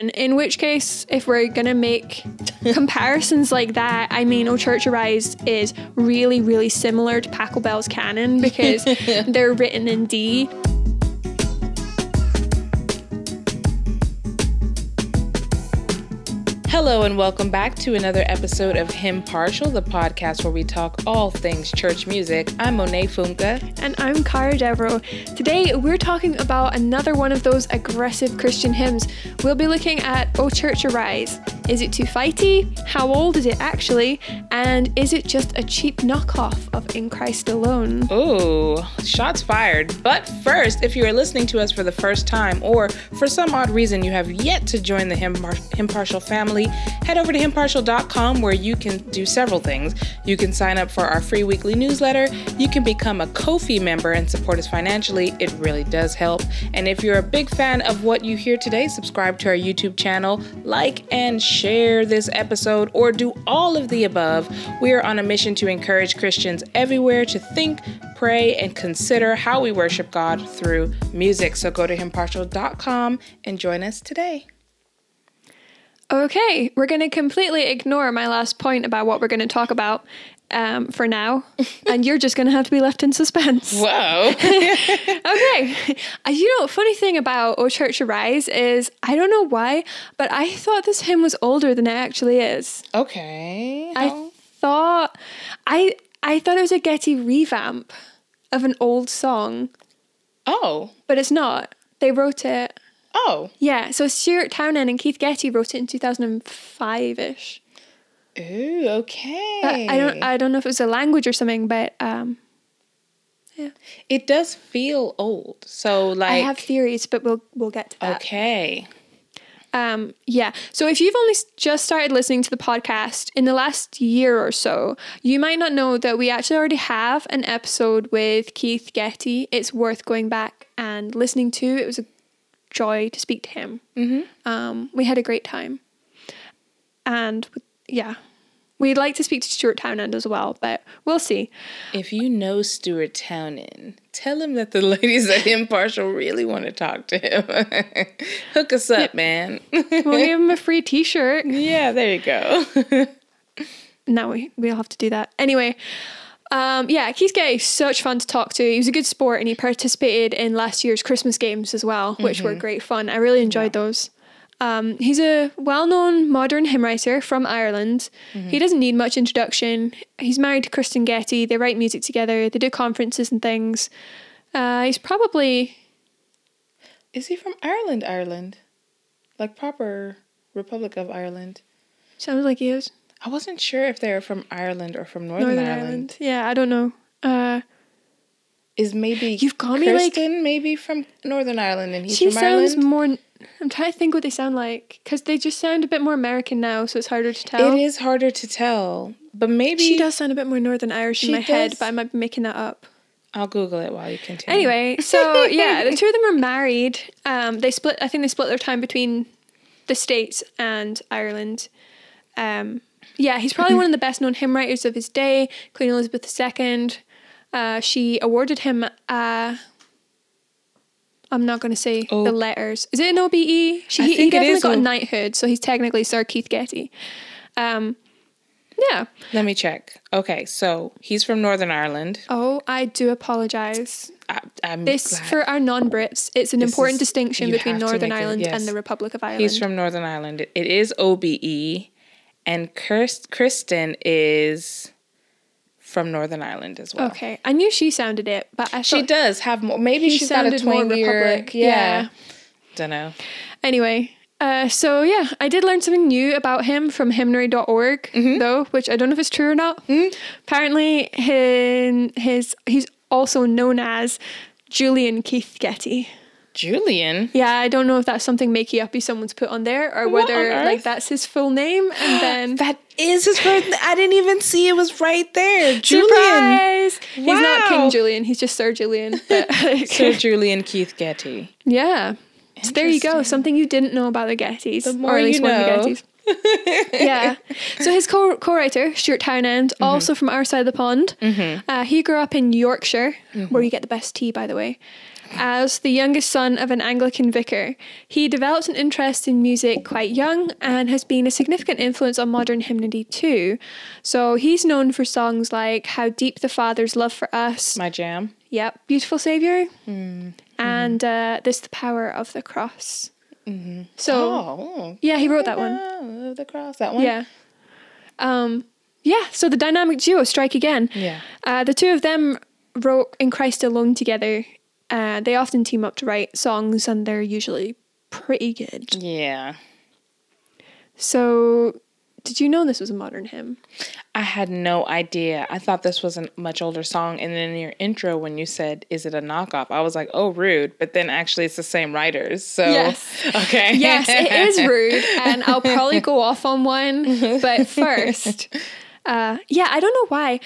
In- In which case, if we're gonna make comparisons like that, I mean, O Church Arise is really, really similar to Pachelbel's canon because they're written in D. Hello, and welcome back to another episode of Hymn Partial, the podcast where we talk all things church music. I'm Monet Funke. And I'm Cara Devereaux. Today, we're talking about another one of those aggressive Christian hymns. We'll be looking at O Church Arise. Is it too fighty? How old is it actually? And is it just a cheap knockoff of In Christ Alone? Ooh, shots fired. But first, if you are listening to us for the first time, or for some odd reason you have yet to join the Par- Hymn Partial family, head over to hymnpartial.com where you can do several things. You can sign up for our free weekly newsletter. You can become a Ko-fi member and support us financially. It really does help. And if you're a big fan of what you hear today, subscribe to our YouTube channel, like and share this episode, or do all of the above. We are on a mission to encourage Christians everywhere to think, pray, and consider how we worship God through music. So go to hymnpartial.com and join us today. Okay, we're going to completely ignore my last point about what we're going to talk about um, for now, and you're just going to have to be left in suspense. Whoa. Okay, uh, you know, funny thing about O Church Arise is I don't know why, but I thought this hymn was older than it actually is. okay. I thought I I thought it was a Getty revamp of an old song, oh. but it's not. They wrote it. Oh. Yeah, so Stuart Townend and Keith Getty wrote it in 2005 ish. Ooh, okay. But I don't I don't know if it was a language or something, but um, yeah. it does feel old. So like I have theories, but we'll we'll get to that. Okay. Um, yeah. So if you've only just started listening to the podcast in the last year or so, you might not know that we actually already have an episode with Keith Getty. It's worth going back and listening to. It was a joy to speak to him. Mm-hmm. Um, we had a great time, and yeah, we'd like to speak to Stuart Townend as well, but we'll see. If you know Stuart Townend, tell him that the ladies at Hymn Partial really want to talk to him. Hook us up, man. We'll give him a free T-shirt. yeah, there you go. now we we'll have to do that anyway. Um, yeah, Keith Getty, such fun to talk to. He was a good sport, and he participated in last year's Christmas games as well, which were great fun. I really enjoyed those. Um, he's a well-known modern hymn writer from Ireland. He doesn't need much introduction. He's married to Kristyn Getty. They write music together. They do conferences and things. Uh, he's probably Is he from Ireland, Ireland? Like proper Republic of Ireland? sounds like he is I wasn't sure if they were from Ireland or from Northern, Northern Ireland. Ireland. Yeah, I don't know. Uh, Is maybe You've got me, like- Kirsten maybe from Northern Ireland and he's she from sounds Ireland? more. I'm trying to think what they sound like because they just sound a bit more American now, so it's harder to tell. It is harder to tell, but maybe She does sound a bit more Northern Irish in my head, but I might be making that up. I'll Google it while you continue. Anyway, so yeah, the two of them are married. Um, they split. I think they split their time between the states and Ireland. Um, yeah, he's probably one of the best known hymn writers of his day. Queen Elizabeth II. Uh, she awarded him. Uh, I'm not going to say Oh. the letters. Is it an OBE? She, I he, he definitely got a knighthood, so he's technically Sir Keith Getty. Um, yeah. Let me check. Okay, so he's from Northern Ireland. Oh, I do apologize. I, I'm This glad. for our non-Brits, it's an This important is- distinction between Northern make it- Ireland yes. and the Republic of Ireland. He's from Northern Ireland. It is OBE, and Kirst, Kristyn is from Northern Ireland as well. okay, I knew she sounded it, but I She does have more. Maybe he she's got a twangier. Republic. Yeah. Yeah. Don't know. Anyway, uh, so yeah, I did learn something new about him from hymnary.org, Mm-hmm. though, which I don't know if it's true or not. Apparently, his, his he's also known as Julian Keith Getty. Julian. Yeah, I don't know if that's something makey uppy someone's put on there or What whether like that's his full name and then That is his first. I didn't even see it was right there. Julian. Surprise! He's not King Julian. He's just Sir Julian. But, Sir Julian Keith Getty. yeah. So there you go. Something you didn't know about the Gettys, The more or at least you one of the Gettys. yeah. So his co- co-writer Stuart Townend, Mm-hmm. also from our side of the pond, uh, he grew up in Yorkshire, Mm-hmm. where you get the best tea, by the way. As the youngest son of an Anglican vicar, he developed an interest in music quite young and has been a significant influence on modern hymnody too. So he's known for songs like How Deep the Father's Love for Us. My jam. Yep, Beautiful Savior. And uh, This the Power of the Cross. So, Oh, yeah, he wrote that one. one. The cross. That one. Yeah. Um, yeah, so the dynamic duo strike again. Yeah. Uh, the two of them wrote In Christ Alone together. Uh, they often team up to write songs and they're usually pretty good. Yeah. So, did you know this was a modern hymn? I had no idea. I thought this was a much older song. And then in your intro, when you said, Is it a knockoff? I was like, Oh, rude. But then actually, it's the same writers. So, Yes. okay. Yes, it is rude, and I'll probably go off on one. But first, uh, yeah, I don't know why.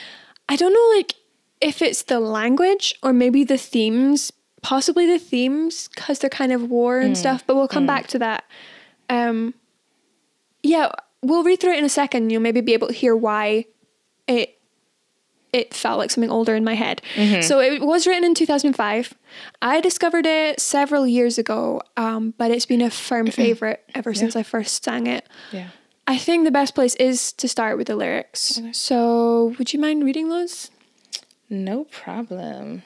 I don't know, like, if it's the language or maybe the themes, possibly the themes, because they're kind of war and stuff. But we'll come back to that. Um, yeah, we'll read through it in a second. You'll maybe be able to hear why it it felt like something older in my head. So it was written in 2005. I discovered it several years ago, um, but it's been a firm favorite ever since I first sang it. Yeah. I think the best place is to start with the lyrics. So would you mind reading those? No problem.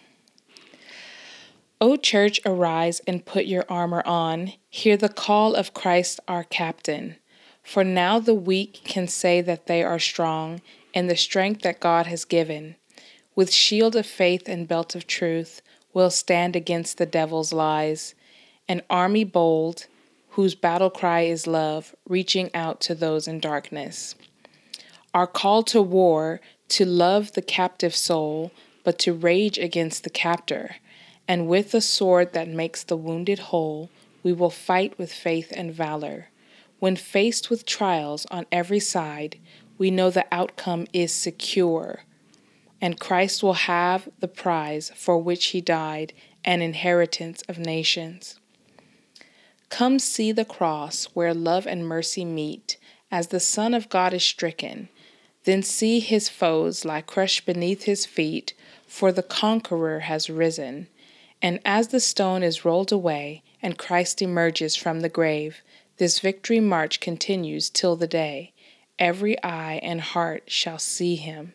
O church, arise and put your armor on. Hear the call of Christ our captain. For now the weak can say that they are strong in the strength that God has given. With shield of faith and belt of truth, we'll stand against the devil's lies. An army bold, whose battle cry is love, reaching out to those in darkness. Our call to war, to love the captive soul, but to rage against the captor. And with the sword that makes the wounded whole, we will fight with faith and valor. When faced with trials on every side, we know the outcome is secure. And Christ will have the prize for which he died, an inheritance of nations. Come see the cross where love and mercy meet, as the Son of God is stricken. Then see his foes lie crushed beneath his feet, for the conqueror has risen. And as the stone is rolled away, and Christ emerges from the grave, this victory march continues till the day every eye and heart shall see him.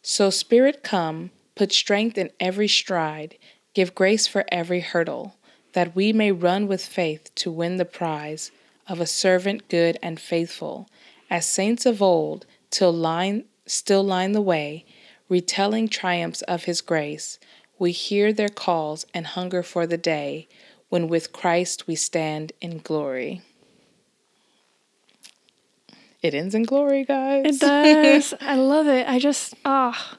So, Spirit, come, put strength in every stride, give grace for every hurdle, that we may run with faith to win the prize of a servant good and faithful, as saints of old, till line still line the way, retelling triumphs of his grace. We hear their calls and hunger for the day when with Christ we stand in glory. It ends in glory, guys. It does. I love it. I just ah.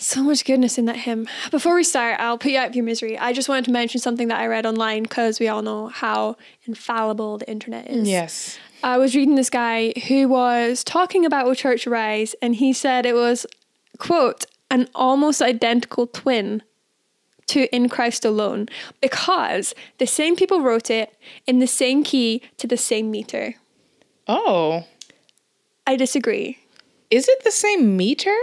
So much goodness in that hymn. Before we start, I'll put you out of your misery. I just wanted to mention something that I read online because we all know how infallible the internet is. Yes. I was reading this guy who was talking about O Church Rise, and he said it was, quote, an almost identical twin to In Christ Alone because the same people wrote it in the same key to the same meter. Oh, I disagree. is it the same meter?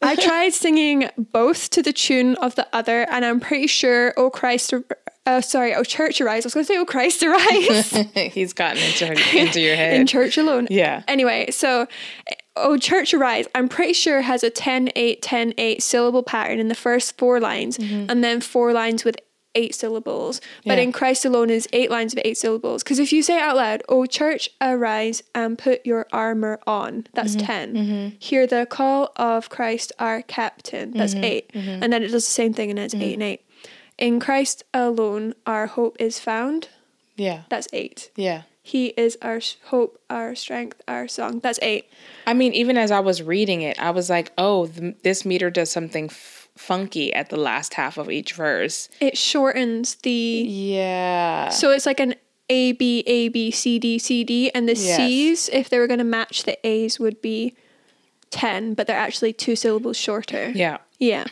I tried singing both to the tune of the other, and I'm pretty sure "Oh Christ," uh, sorry, "Oh Church Arise." I was going to say "Oh Christ Arise" He's gotten into her, into your head. in church alone. Yeah. Anyway, so "Oh Church Arise," I'm pretty sure has a 10 8 10 8 syllable pattern in the first four lines, and then four lines with eight syllables. But Yeah. in Christ alone is eight lines of eight syllables. Because if you say it out loud, "Oh Church Arise and put your armor on," that's mm-hmm. 10 mm-hmm. Hear the call of Christ our Captain. That's mm-hmm. 8 and then it does the same thing, and it's eight and mm. eight. In Christ alone, our hope is found. yeah. That's eight. Yeah. He is our hope, our strength, our song. That's eight. I mean, even as I was reading it, I was like, oh, th- this meter does something f- funky at the last half of each verse. It shortens the. Yeah. So it's like an A, B, A, B, C, D, C, D. And the Yes. C's, if they were going to match the A's, would be 10, but they're actually two syllables shorter. Yeah. Yeah.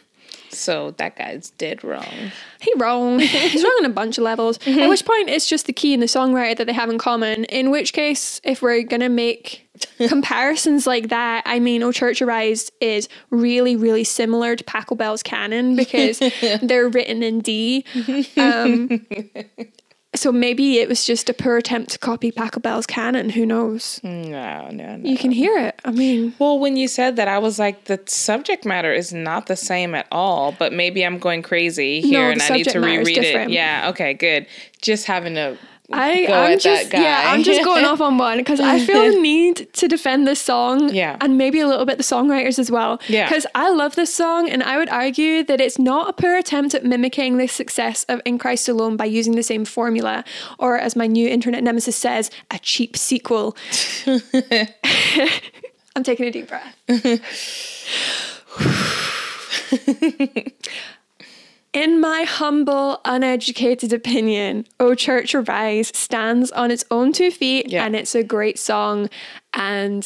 So that guy's dead wrong. He wrong. He's wrong on a bunch of levels. At which point, it's just the key and the songwriter that they have in common. In which case, if we're gonna make comparisons like that, I mean, "Oh Church Arise" is really, really similar to Pachelbel's canon because they're written in D. Um, so maybe it was just a poor attempt to copy Pachelbel's canon. Who knows? No, no, no. You can hear it. I mean, Well, when you said that, I was like, the subject matter is not the same at all. But maybe I'm going crazy here, No, and I need to subject matter is reread it. Yeah. Okay. Good. Just having to I, go I'm at just that guy. yeah, I'm just going off on one because I feel the need to defend this song, Yeah. and maybe a little bit the songwriters as well, Yeah. Because I love this song, and I would argue that it's not a poor attempt at mimicking the success of In Christ Alone by using the same formula, or as my new internet nemesis says, a cheap sequel. I'm taking a deep breath. In my humble, uneducated opinion, O Church Arise stands on its own two feet Yeah. and it's a great song and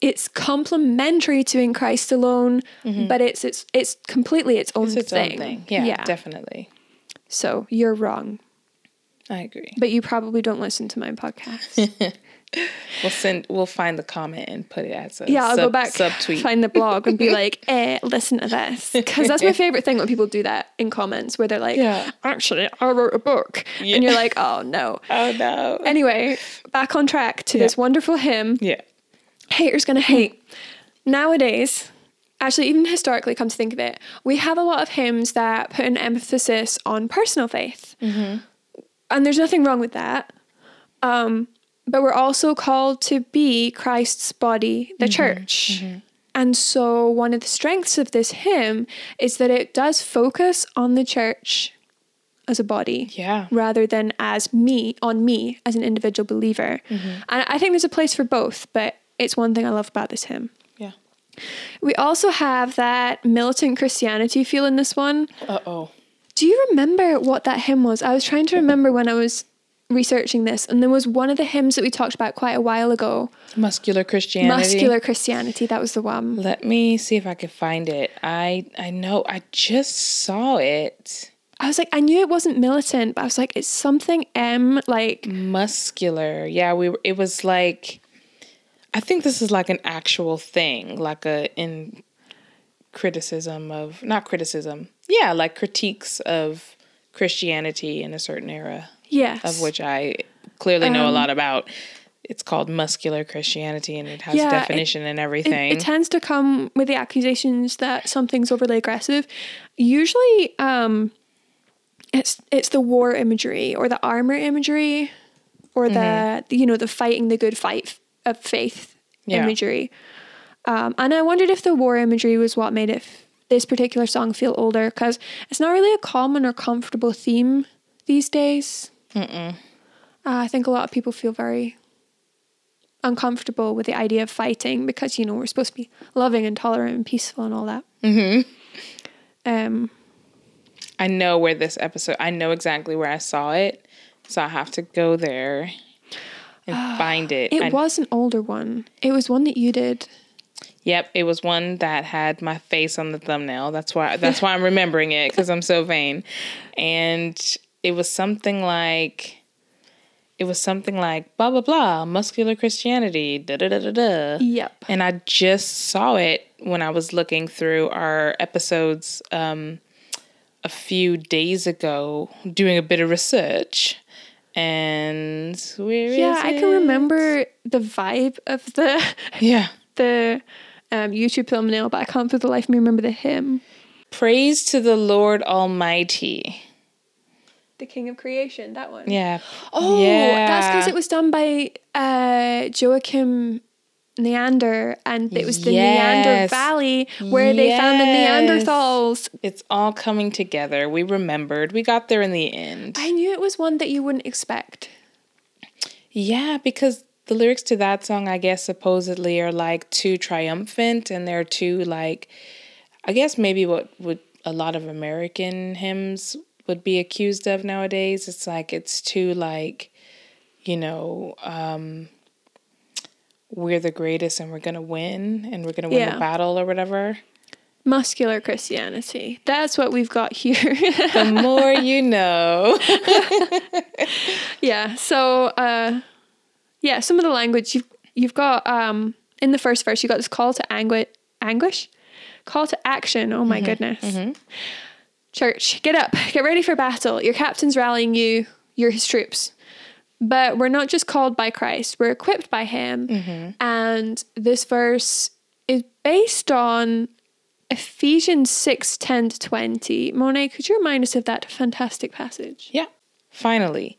it's complementary to In Christ Alone, but it's it's it's completely its own Mm-hmm. It's its thing. own thing. Yeah, definitely. So you're wrong, I agree. but you probably don't listen to my podcast. We'll send. We'll find the comment and put it as a yeah, I'll sub, go back, subtweet. find the blog and be like, eh, listen to this. Because that's my favorite thing when people do that in comments where they're like, Yeah. actually, I wrote a book. Yeah. And you're like, oh no. oh no. Anyway, back on track to this wonderful hymn. yeah. Haters gonna hate. Nowadays, actually, even historically, come to think of it, we have a lot of hymns that put an emphasis on personal faith. And there's nothing wrong with that. Um, but we're also called to be Christ's body, the church. And so, one of the strengths of this hymn is that it does focus on the church as a body Yeah. rather than as me on me as an individual believer. And I think there's a place for both, but it's one thing I love about this hymn. Yeah. We also have that militant Christianity feel in this one. Uh oh. Do you remember what that hymn was? I was trying to remember when I was researching this, and there was one of the hymns that we talked about quite a while ago. Muscular Christianity. Muscular Christianity, that was the one. Let me see if I can find it. I I know I just saw it. I was like, I knew it wasn't militant, but I was like, it's something M, like, Muscular. Yeah, we were, it was like I think this is like an actual thing, like a in criticism of not criticism. Yeah, like critiques of Christianity in a certain era yes. of which I clearly know a Um, lot about. It's called muscular Christianity and it has Yeah, a it- definition and everything. it tends to come with the accusations that something's overly aggressive. Usually, um, it's it's the war imagery or the armor imagery, or the you know the fighting the good fight of faith Yeah. imagery. Um, and I wondered if the war imagery was what made it f- this particular song feel older because it's not really a common or comfortable theme these days. Uh, I think a lot of people feel very uncomfortable with the idea of fighting because you know we're supposed to be loving and tolerant and peaceful and all that. Mm-hmm. Um, I know where this episode, I know exactly where I saw it. So I have to go there and find it. it I- was an older one. It was one that you did. Yep, it was one that had my face on the thumbnail. That's why that's why I'm remembering it because I'm so vain. And it was something like it was something like blah blah blah muscular Christianity da da da da da. Yep. And I just saw it when I was looking through our episodes um, a few days ago, doing a bit of research. And where is Yeah, I can remember the vibe of the Yeah. the um, YouTube thumbnail, but I can't for the life of me remember the hymn. Praise to the Lord Almighty. The King of Creation, that one. Yeah. Oh, yeah. that's because it was done by uh, Joachim Neander, and it was the Neander Valley where they found the Neanderthals. It's all coming together. We remembered. We got there in the end. I knew it was one that you wouldn't expect. Yeah, because the lyrics to that song, I guess, supposedly are like too triumphant and they're too like, I guess maybe what would a lot of American hymns would be accused of nowadays. It's like it's too like, you know, um, we're the greatest and we're gonna win and we're gonna win Yeah. the battle or whatever. Muscular Christianity. That's what we've got here. the more you know. yeah. So, uh, yeah, some of the language you've you've got um, in the first verse. you've got this call to anguish, anguish, call to action. Oh my mm-hmm. goodness. Mm-hmm. Church, get up, get ready for battle. Your captain's rallying you. You're his troops. But we're not just called by Christ; we're equipped by Him. Mm-hmm. And this verse is based on Ephesians 6 10 to 20. Monet, could you remind us of that fantastic passage? Yeah. Finally,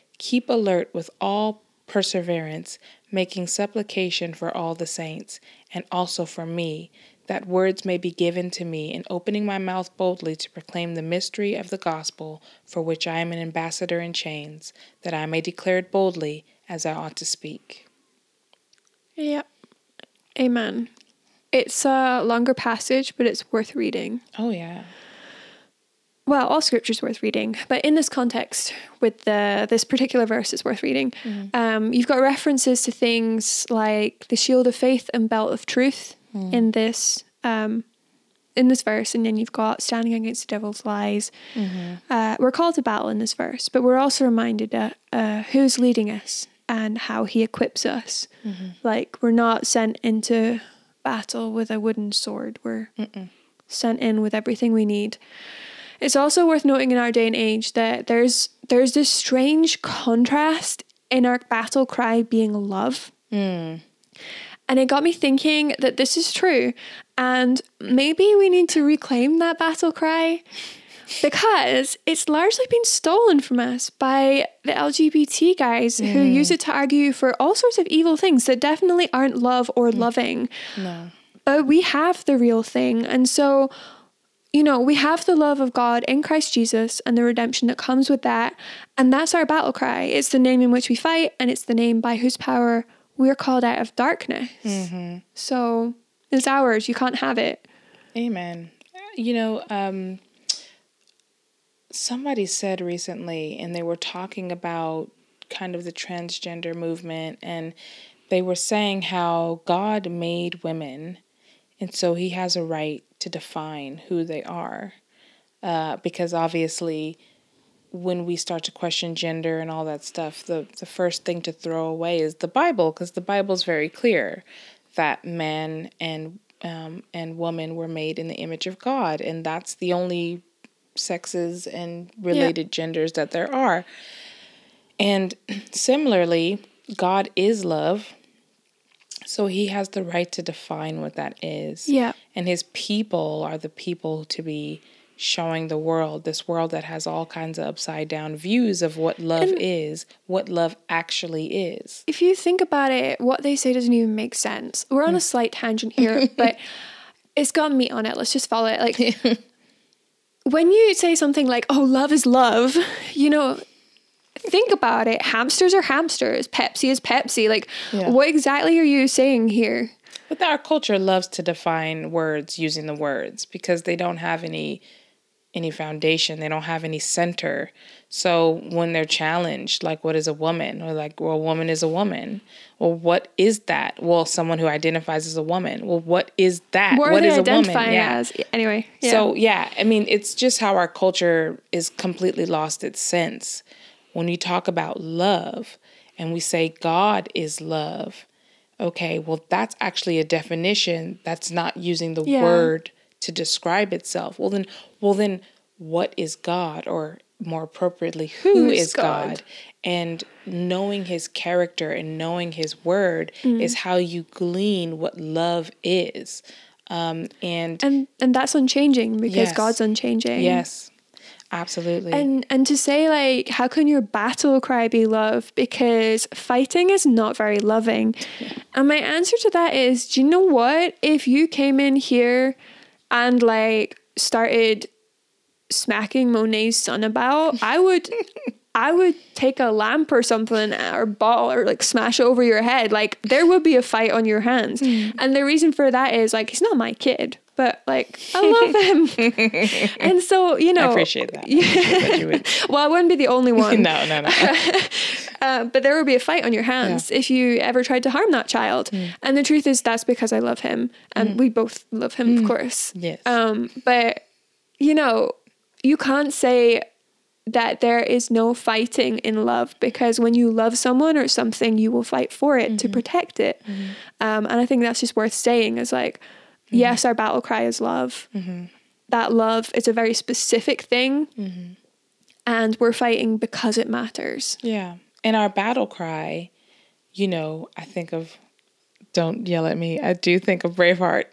keep alert with all perseverance, making supplication for all the saints, and also for me that words may be given to me in opening my mouth boldly to proclaim the mystery of the gospel, for which I am an ambassador in chains, that I may declare it boldly as I ought to speak. Yep. Amen. It's a longer passage, but it's worth reading. Oh, yeah. Well, all scripture is worth reading, but in this context, with the this particular verse, it's worth reading. Mm-hmm. Um, you've got references to things like the shield of faith and belt of truth, mm. in this um, in this verse, and then you've got standing against the devil's lies. Mm-hmm. Uh, we're called to battle in this verse, but we're also reminded that uh, who's leading us and how he equips us. Mm-hmm. Like we're not sent into battle with a wooden sword. We're Mm-mm. sent in with everything we need. It's also worth noting in our day and age that there's there's this strange contrast in our battle cry being love. Mm. And it got me thinking that this is true. And maybe we need to reclaim that battle cry because it's largely been stolen from us by the LGBT guys mm. who use it to argue for all sorts of evil things that definitely aren't love or mm. loving. No. But we have the real thing. And so, you know, we have the love of God in Christ Jesus and the redemption that comes with that. And that's our battle cry. It's the name in which we fight, and it's the name by whose power we're called out of darkness. Mm-hmm. So it's ours. You can't have it. Amen. You know, um, somebody said recently, and they were talking about kind of the transgender movement, and they were saying how God made women, and so he has a right to define who they are. Uh, because obviously, when we start to question gender and all that stuff, the, the first thing to throw away is the Bible, because the Bible is very clear that man and um, and woman were made in the image of God, and that's the only sexes and related yeah. genders that there are. And similarly, God is love. So he has the right to define what that is. Yeah. And his people are the people to be showing the world, this world that has all kinds of upside down views of what love and is, what love actually is. If you think about it, what they say doesn't even make sense. We're on a hmm. slight tangent here, but it's got meat on it. Let's just follow it. Like, when you say something like, oh, love is love, you know, think about it. Hamsters are hamsters. Pepsi is Pepsi. Like, yeah. what exactly are you saying here? But our culture loves to define words using the words because they don't have any any foundation. They don't have any center. So when they're challenged, like what is a woman? Or like, well, a woman is a woman. Well, what is that? Well, someone who identifies as a woman. Well, what is that? What, what is a woman? Yeah. As? Anyway. Yeah. So yeah, I mean, it's just how our culture is completely lost its sense. When we talk about love and we say God is love, okay, well, that's actually a definition that's not using the yeah. word to describe itself. Well then well then what is God, or more appropriately, who, Who is, is God? God? And knowing his character and knowing his word is how you glean what love is. Um, and And and that's unchanging because Yes. God's unchanging. yes, absolutely. And and to say like how can your battle cry be love because fighting is not very loving. And my answer to that is do you know what if you came in here and like started smacking Monet's son about I would I would take a lamp or something or ball or like smash it over your head. Like there would be a fight on your hands. And the reason for that is like he's not my kid, but like I love him. and so, you know I appreciate that. I appreciate that well, I wouldn't be the only one. no, no, no. Uh, but there would be a fight on your hands if you ever tried to harm that child. And the truth is, that's because I love him, and we both love him, of course. Yes. Um, but you know, you can't say that there is no fighting in love because when you love someone or something, you will fight for it to mm-hmm. protect it. Mm-hmm. Um, and I think that's just worth saying. Is like, mm-hmm. yes, our battle cry is love. That love is a very specific thing. And we're fighting because it matters. Yeah. And our battle cry, you know, I think of, don't yell at me. I do think of Braveheart.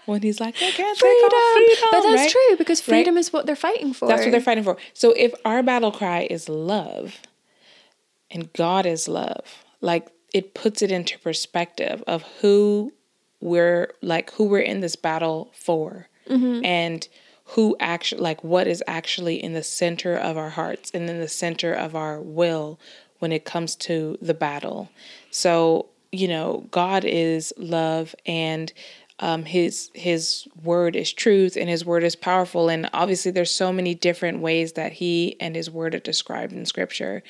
when he's like, I can't freedom. freedom. But that's right? true because Right? freedom is what they're fighting for. That's what they're fighting for. So if our battle cry is love and God is love, like it puts it into perspective of who we're like who we're in this battle for mm-hmm. and who actually like what is actually in the center of our hearts and in the center of our will when it comes to the battle. So, you know, God is love and um, his his word is truth and his word is powerful. And obviously there's so many different ways that he and his word are described in scripture.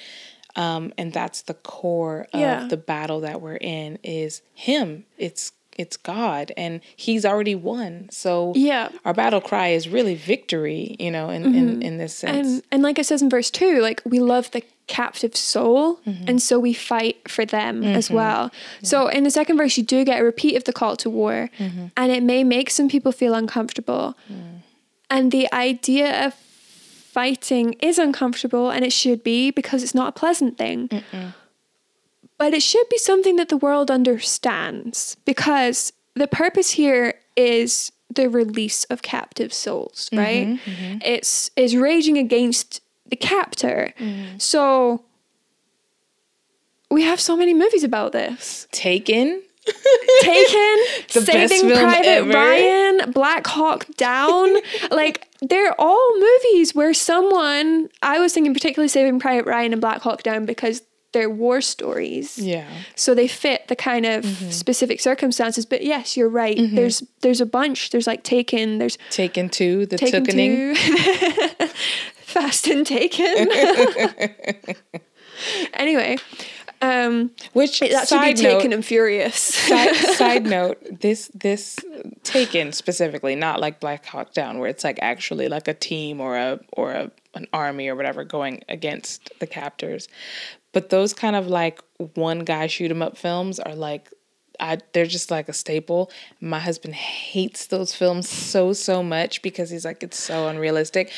Um, and that's the core of Yeah. the battle that we're in is him. It's it's god and he's already won so Yeah. our battle cry is really victory you know in in, in this sense and and like it says in verse two, like we love the captive soul, Mm-hmm. and so we fight for them as well. So in the second verse, you do get a repeat of the call to war, Mm-hmm. and it may make some people feel uncomfortable. Mm. And the idea of fighting is uncomfortable, and it should be because it's not a pleasant thing. But it should be something that the world understands because the purpose here is the release of captive souls, mm-hmm, right? Mm-hmm. It's is raging against the captor. Mm. So we have so many movies about this. taken Taken, Saving Private ever. Ryan, Black Hawk Down. like they're all movies where someone I was thinking particularly Saving Private Ryan and Black Hawk Down because they're war stories. yeah So they fit the kind of Mm-hmm. specific circumstances. But yes, you're right. There's there's a bunch. There's like Taken. There's taken Two. the Taken two. Fast and Taken. anyway, um, which that should be note Taken and Furious. side, side note this this taken specifically not like black hawk down where it's like actually like a team or a or a an army or whatever going against the captors but those kind of like one guy shoot 'em up films are like I, they're just like a staple. My husband hates those films so so much because he's like it's so unrealistic.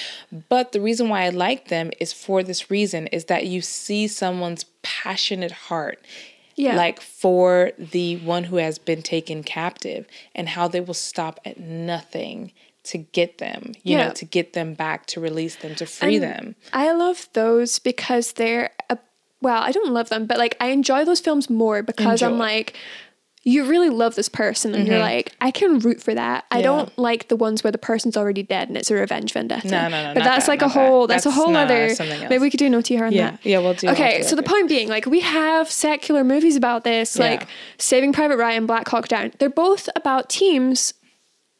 But the reason why I like them is for this reason is that you see someone's passionate heart Yeah. like for the one who has been taken captive and how they will stop at nothing to get them, you Yeah. know, to get them back, to release them, to free And them. I love those because they're a, well, I don't love them, but like I enjoy those films more because I'm like you really love this person and you're like I can root for that. I don't like the ones where the person's already dead and it's a revenge vendetta. No, no, no, But that's that, like a not that. whole that's, a whole no, other that's maybe we could do an OTR on Yeah, that. yeah, we'll do. Okay, so the it. point being, like, we have secular movies about this, Yeah. like Saving Private Ryan, Black Hawk Down. They're both about teams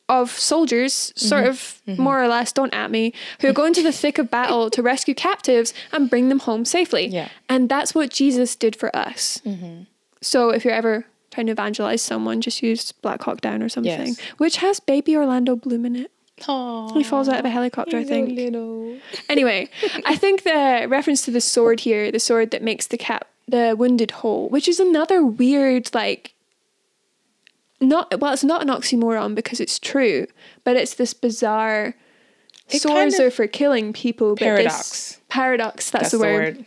of soldiers, sort Mm-hmm. of more or less, don't at me, who go into the thick of battle to rescue captives and bring them home safely. Yeah. Mm-hmm. And that's what Jesus did for us. So if you're ever trying to evangelize someone, just use Black Hawk Down or something, Yes. which has baby Orlando Bloom in it. Aw, He falls out of a helicopter, I think. little. Anyway, I think the reference to the sword here, the sword that makes the cap the wounded whole, which is another weird like not well, it's not an oxymoron because it's true, but it's this bizarre It Swords kind of- are for killing people. But Paradox. This, paradox. That's, That's the the word. word.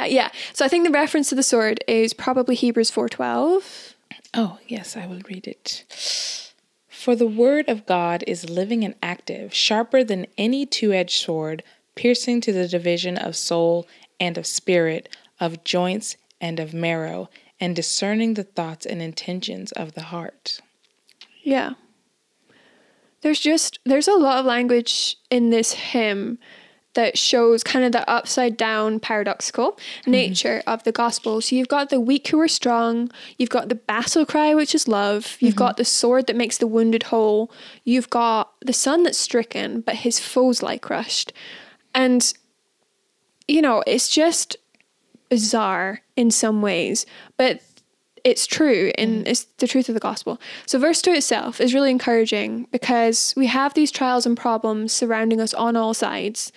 Uh, yeah. So I think the reference to the sword is probably Hebrews four twelve. Oh, yes, I will read it. For the word of God is living and active, sharper than any two edged sword, piercing to the division of soul and of spirit, of joints and of marrow, and discerning the thoughts and intentions of the heart. Yeah. There's just there's a lot of language in this hymn that shows kind of the upside down paradoxical mm-hmm. nature of the gospel. So you've got the weak who are strong, you've got the battle cry which is love, you've got mm-hmm. the sword that makes the wounded whole, you've got the son that's stricken but his foes lie crushed. And you know, it's just bizarre in some ways, but it's true and mm. it's the truth of the gospel. So, verse 2 itself is really encouraging because we have these trials and problems surrounding us on all sides.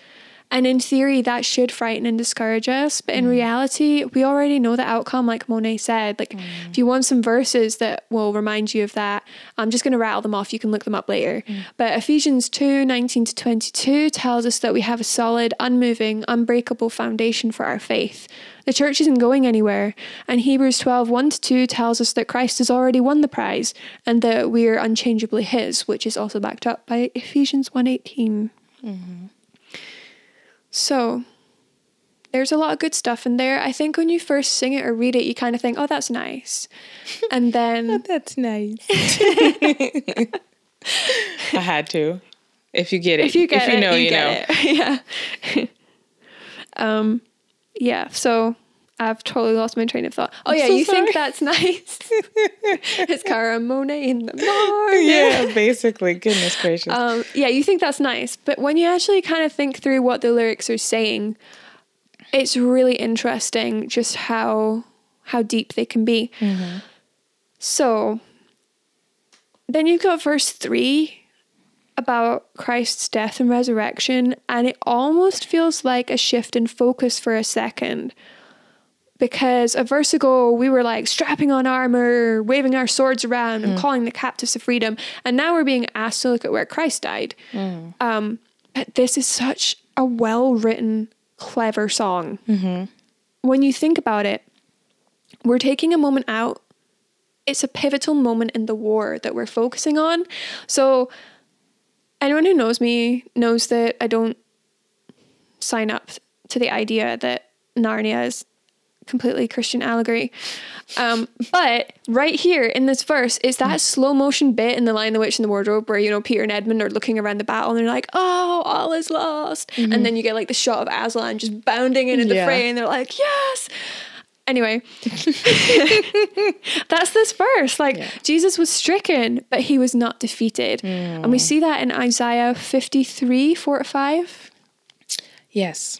And in theory, that should frighten and discourage us. But in mm. reality, we already know the outcome, like Monet said. Like, mm. if you want some verses that will remind you of that, I'm just going to rattle them off. You can look them up later. Mm. But Ephesians 2 19 to 22 tells us that we have a solid, unmoving, unbreakable foundation for our faith. The church isn't going anywhere. And Hebrews 12 1 to 2 tells us that Christ has already won the prize and that we are unchangeably His, which is also backed up by Ephesians 1 18. Mm-hmm. So there's a lot of good stuff in there. I think when you first sing it or read it, you kind of think, oh, that's nice. And then, That's nice. I had to. If you get it, if you get if you it, know, you, you, know. it. yeah. um, yeah. So I've totally lost my train of thought. Oh, I'm yeah. so you think that's nice? it's Cara Monet in the morning. Yeah, basically. Goodness gracious. Um, yeah, you think that's nice, but when you actually kind of think through what the lyrics are saying, it's really interesting just how how deep they can be. So then you've got verse three about Christ's death and resurrection, and it almost feels like a shift in focus for a second. Because a verse ago, we were like strapping on armor, waving our swords around, and mm. calling the captives to freedom. And now we're being asked to look at where Christ died. Mm. Um, but this is such a well written, clever song. Mm-hmm. When you think about it, we're taking a moment out. It's a pivotal moment in the war that we're focusing on. So, anyone who knows me knows that I don't sign up to the idea that Narnia is completely Christian allegory. Um, but right here in this verse is that slow motion bit in The Lion, the Witch, and the Wardrobe where, you know, Peter and Edmund are looking around the battle and they're like, oh, all is lost. And then you get like the shot of Aslan just bounding into the fray and they're like, yes. Anyway, that's this verse. Like, Yeah. Jesus was stricken, but he was not defeated. And we see that in Isaiah 53 4 to 5. Yes.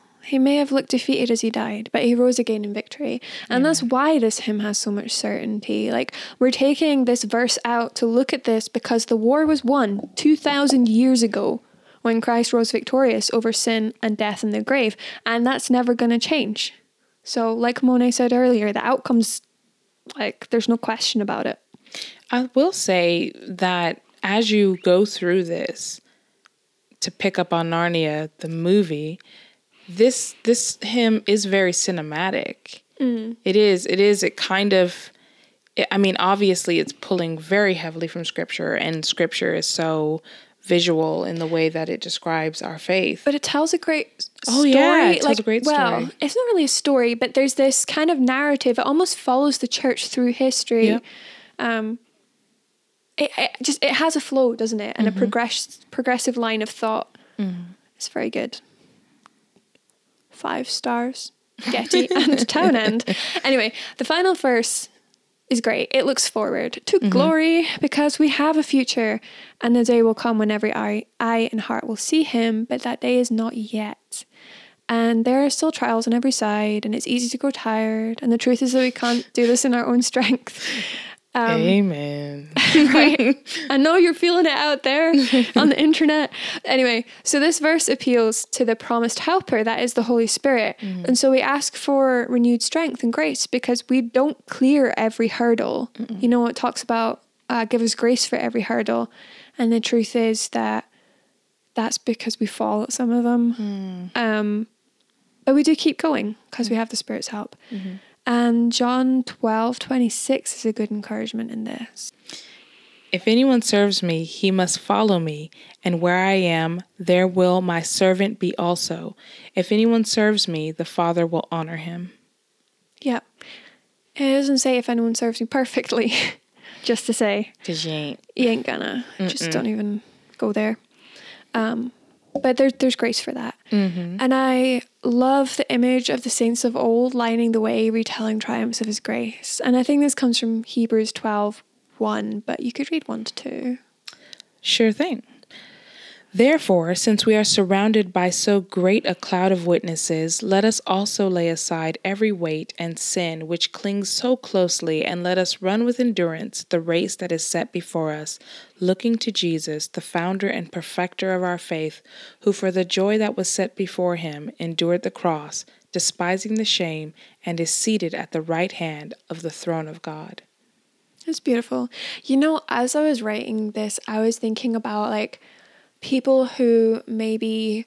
he may have looked defeated as he died, but he rose again in victory. And that's why this hymn has so much certainty. Like, we're taking this verse out to look at this because the war was won 2,000 years ago when Christ rose victorious over sin and death and the grave. And that's never going to change. So, like Monet said earlier, the outcome's like, there's no question about it. I will say that as you go through this, to pick up on Narnia, the movie, this this hymn is very cinematic. It is. It is. It kind of. It, I mean, obviously, it's pulling very heavily from scripture, and scripture is so visual in the way that it describes our faith. But it tells a great Oh, story. yeah, it tells like, a great Well, story. it's not really a story, but there's this kind of narrative. It almost follows the church through history. Yep. Um, it, it just it has a flow, doesn't it? And Mm-hmm. a progress progressive line of thought. It's very good. Five stars. Getty and Townend. Anyway, the final verse is great. It looks forward to Mm-hmm. glory because we have a future, and the day will come when every eye, eye and heart will see him, but that day is not yet. And there are still trials on every side, and it's easy to grow tired. And the truth is that we can't do this in our own strength. Um, Amen. right? I know you're feeling it out there on the internet. Anyway, so this verse appeals to the promised helper, that is the Holy Spirit. And so we ask for renewed strength and grace because we don't clear every hurdle. You know, it talks about uh, give us grace for every hurdle. And the truth is that that's because we fall at some of them. Um, but we do keep going because we have the Spirit's help. And John 12, 26 is a good encouragement in this. If anyone serves me, he must follow me, and where I am, there will my servant be also. If anyone serves me, the Father will honor him. Yeah. It doesn't say if anyone serves me perfectly, just to say Because you ain't. you ain't gonna. Just don't even go there. Um, but there, there's grace for that. Mm-hmm. And I love the image of the saints of old lining the way, retelling triumphs of his grace. And I think this comes from Hebrews 12 1, but you could read 1 to 2. Sure thing. Therefore, since we are surrounded by so great a cloud of witnesses, let us also lay aside every weight and sin which clings so closely, and let us run with endurance the race that is set before us, looking to Jesus, the founder and perfecter of our faith, who for the joy that was set before him endured the cross, despising the shame, and is seated at the right hand of the throne of God. It's beautiful. You know, as I was writing this, I was thinking about like people who maybe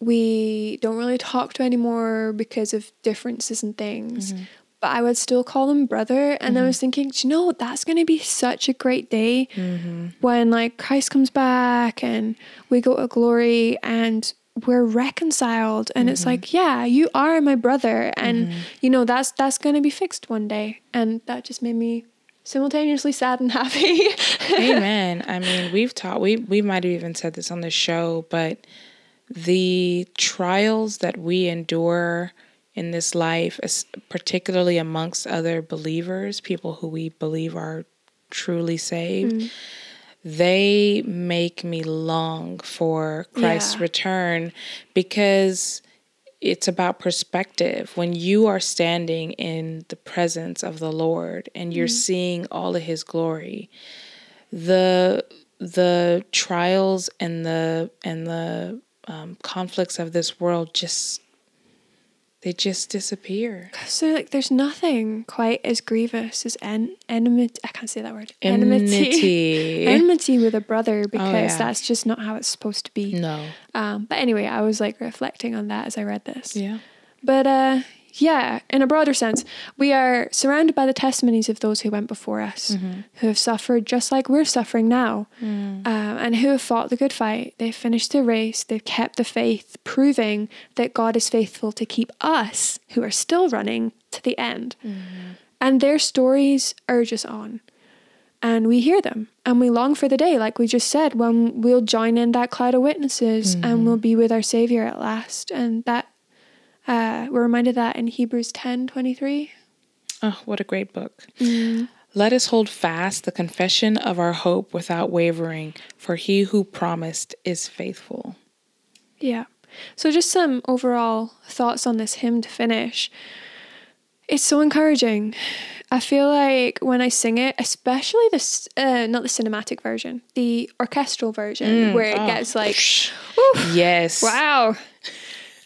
we don't really talk to anymore because of differences and things. Mm-hmm. But I would still call them brother. And I was mm-hmm. thinking, "Do you know, that's going to be such a great day mm-hmm. when like Christ comes back and we go to glory and we're reconciled. And it's like yeah you are my brother. And you know that's that's going to be fixed one day. And that just made me simultaneously sad and happy Amen. I mean, we've taught we we might have even said this on the show, but the trials that we endure in this life, particularly amongst other believers, people who we believe are truly saved, mm. they make me long for Christ's Yeah. return because it's about perspective. When you are standing in the presence of the Lord and you're seeing all of his glory, the the trials and the and the um, conflicts of this world just they just disappear. so like there's nothing quite as grievous as en- enmity i can't say that word Enmity. enmity with a brother because yeah. that's just not how it's supposed to be No. um, but anyway i was like reflecting on that as i read this Yeah. But uh, yeah, in a broader sense, we are surrounded by the testimonies of those who went before us, mm-hmm. who have suffered just like we're suffering now, mm. um, and who have fought the good fight. They've finished the race, they've kept the faith, proving that God is faithful to keep us, who are still running, to the end. Mm-hmm. And their stories urge us on. And we hear them and we long for the day, like we just said, when we'll join in that cloud of witnesses and mm-hmm. we'll be with our Savior at last. And that uh, we're reminded that in Hebrews 10 23. Oh, what a great book. Let us hold fast the confession of our hope without wavering, for he who promised is faithful. Yeah. So, just some overall thoughts on this hymn to finish. It's so encouraging. I feel like when I sing it, especially this, uh, not the cinematic version, the orchestral version, where it oh. gets like, Yes. wow.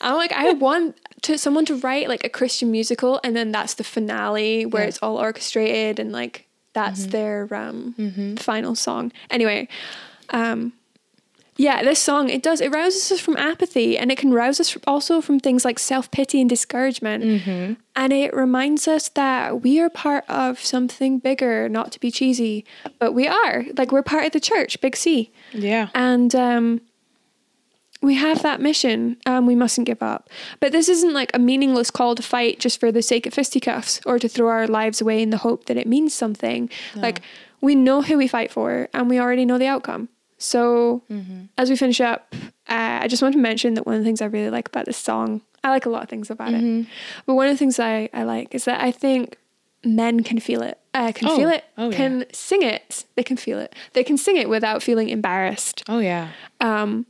I'm like, I want to someone to write like a Christian musical, and then that's the finale where Yeah. it's all orchestrated and like that's their um, final song. Anyway, um, yeah, this song it does it rouses us from apathy, and it can rouse us also from things like self pity and discouragement. And it reminds us that we are part of something bigger, not to be cheesy, but we are. Like we're part of the church, Big C. Yeah. And um, we have that mission and we mustn't give up. But this isn't like a meaningless call to fight just for the sake of fisticuffs or to throw our lives away in the hope that it means something. Like we know who we fight for and we already know the outcome. So as we finish up, uh, I just want to mention that one of the things I really like about this song, I like a lot of things about it, but one of the things I, I like is that I think men can feel it. Uh, can Oh. feel it. Oh, yeah. can sing it. They can feel it. They can sing it without feeling embarrassed Oh, yeah. um,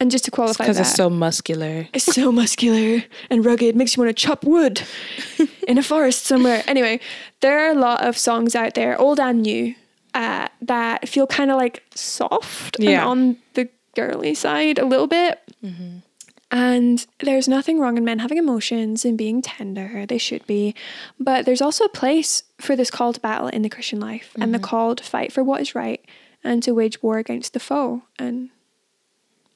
And just to qualify Because that, it's so muscular. it's so muscular and rugged, makes you want to chop wood in a forest somewhere. Anyway, there are a lot of songs out there, old and new, uh, that feel kind of like soft and on the girly side a little bit. And there's nothing wrong in men having emotions and being tender. They should be. But there's also a place for this call to battle in the Christian life and the call to fight for what is right and to wage war against the foe. And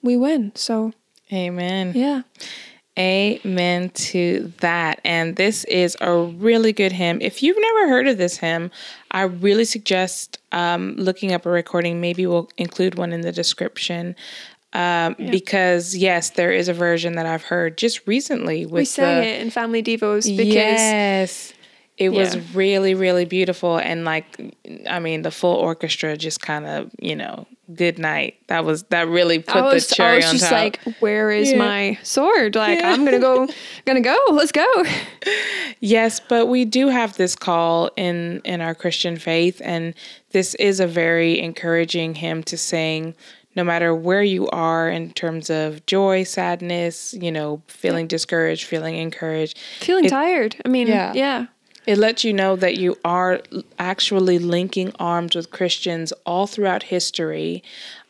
we win. So, Amen. yeah. Amen to that. And this is a really good hymn. If you've never heard of this hymn, I really suggest um, looking up a recording. Maybe we'll include one in the description. Um, Because, yes, there is a version that I've heard just recently with We sang the, it in family devos because yes. It was really, really beautiful. And, like, I mean, the full orchestra just kind of, you know, good night. That was, that really put was, the I cherry was on just top. like, where is Yeah. my sword? Like, Yeah. I'm gonna go, gonna go. Let's go. Yes, but we do have this call in in our Christian faith and this is a very encouraging hymn to sing no matter where you are in terms of joy, sadness, you know, feeling discouraged, feeling encouraged. Feeling It- tired. I mean, Yeah. yeah. It lets you know that you are actually linking arms with Christians all throughout history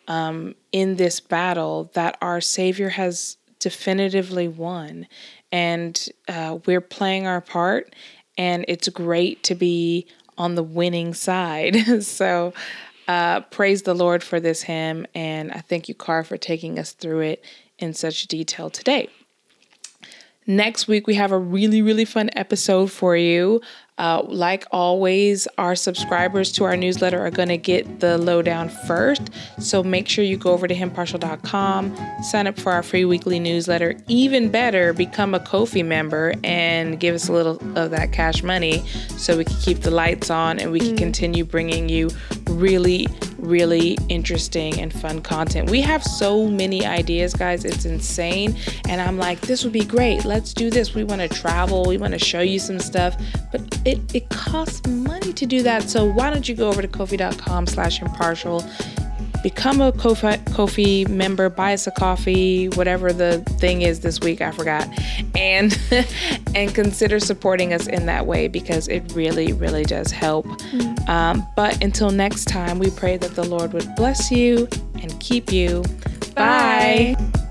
um, in this battle that our Savior has definitively won. And uh, we're playing our part, and it's great to be on the winning side. so, uh, praise the Lord for this hymn. And I thank you, Car, for taking us through it in such detail today. Next week, we have a really, really fun episode for you. Uh, like always, our subscribers to our newsletter are going to get the lowdown first. So make sure you go over to hymnpartial.com, sign up for our free weekly newsletter. Even better, become a Ko-fi member and give us a little of that cash money so we can keep the lights on and we can continue bringing you really, really interesting and fun content. We have so many ideas, guys. It's insane. And I'm like, this would be great. Let's do this. We want to travel. We want to show you some stuff. But it, it costs money to do that. So why don't you go over to ko-fi.com slash impartial become a Ko-fi, Ko-fi member, buy us a coffee, whatever the thing is this week, I forgot, and and consider supporting us in that way because it really, really does help. Um, but until next time, we pray that the Lord would bless you and keep you. Bye. Bye.